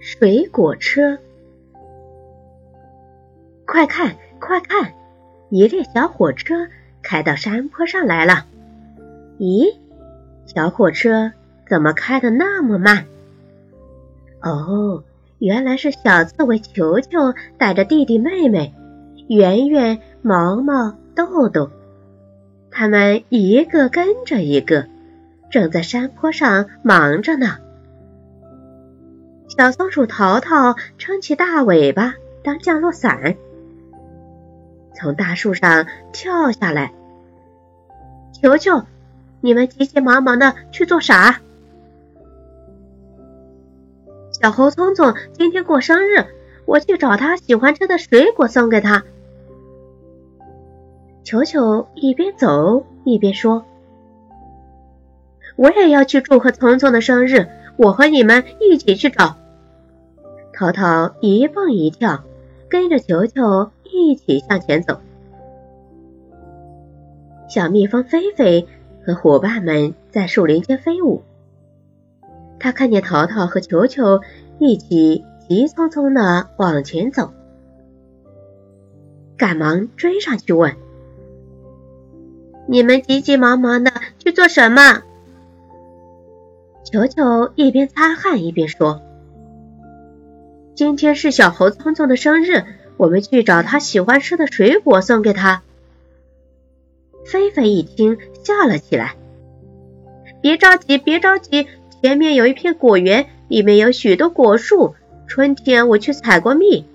水果车，快看快看，一列小火车开到山坡上来了。咦，小火车怎么开的那么慢？哦，原来是小刺猬球球带着弟弟妹妹圆圆、毛毛、豆豆，他们一个跟着一个，正在山坡上忙着呢。小松鼠淘淘撑起大尾巴当降落伞，从大树上跳下来。球球，你们急急忙忙的去做啥？小猴聪聪今天过生日，我去找他喜欢吃的水果送给他。球球一边走一边说：“我也要去祝贺聪聪的生日，我和你们一起去找。”淘淘一蹦一跳，跟着球球一起向前走。小蜜蜂菲菲和伙伴们在树林间飞舞。他看见淘淘和球球一起急匆匆的往前走，赶忙追上去问：“你们急急忙忙的去做什么？”球球一边擦汗一边说。今天是小猴子聪聪的生日，我们去找他喜欢吃的水果送给他。菲菲一听笑了起来，别着急，别着急，前面有一片果园，里面有许多果树。春天我去采过蜜，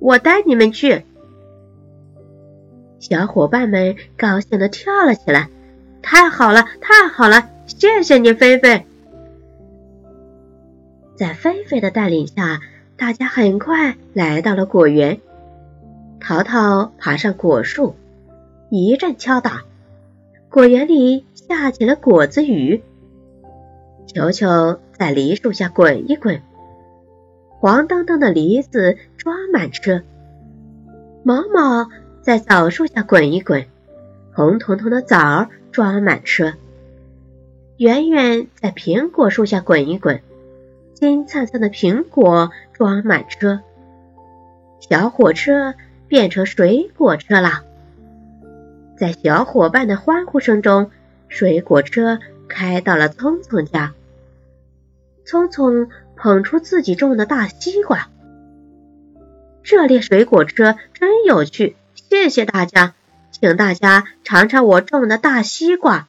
我带你们去。小伙伴们高兴的跳了起来，太好了，太好了，谢谢你，菲菲。在菲菲的带领下。大家很快来到了果园，淘淘爬上果树，一阵敲打，果园里下起了果子雨。球球在梨树下滚一滚，黄澄澄的梨子装满车；毛毛在枣树下滚一滚，红彤彤的枣装满车；圆圆在苹果树下滚一滚。金灿灿的苹果装满车，小火车变成水果车了。在小伙伴的欢呼声中，水果车开到了聪聪家。聪聪捧出自己种的大西瓜。这列水果车真有趣，谢谢大家，请大家尝尝我种的大西瓜。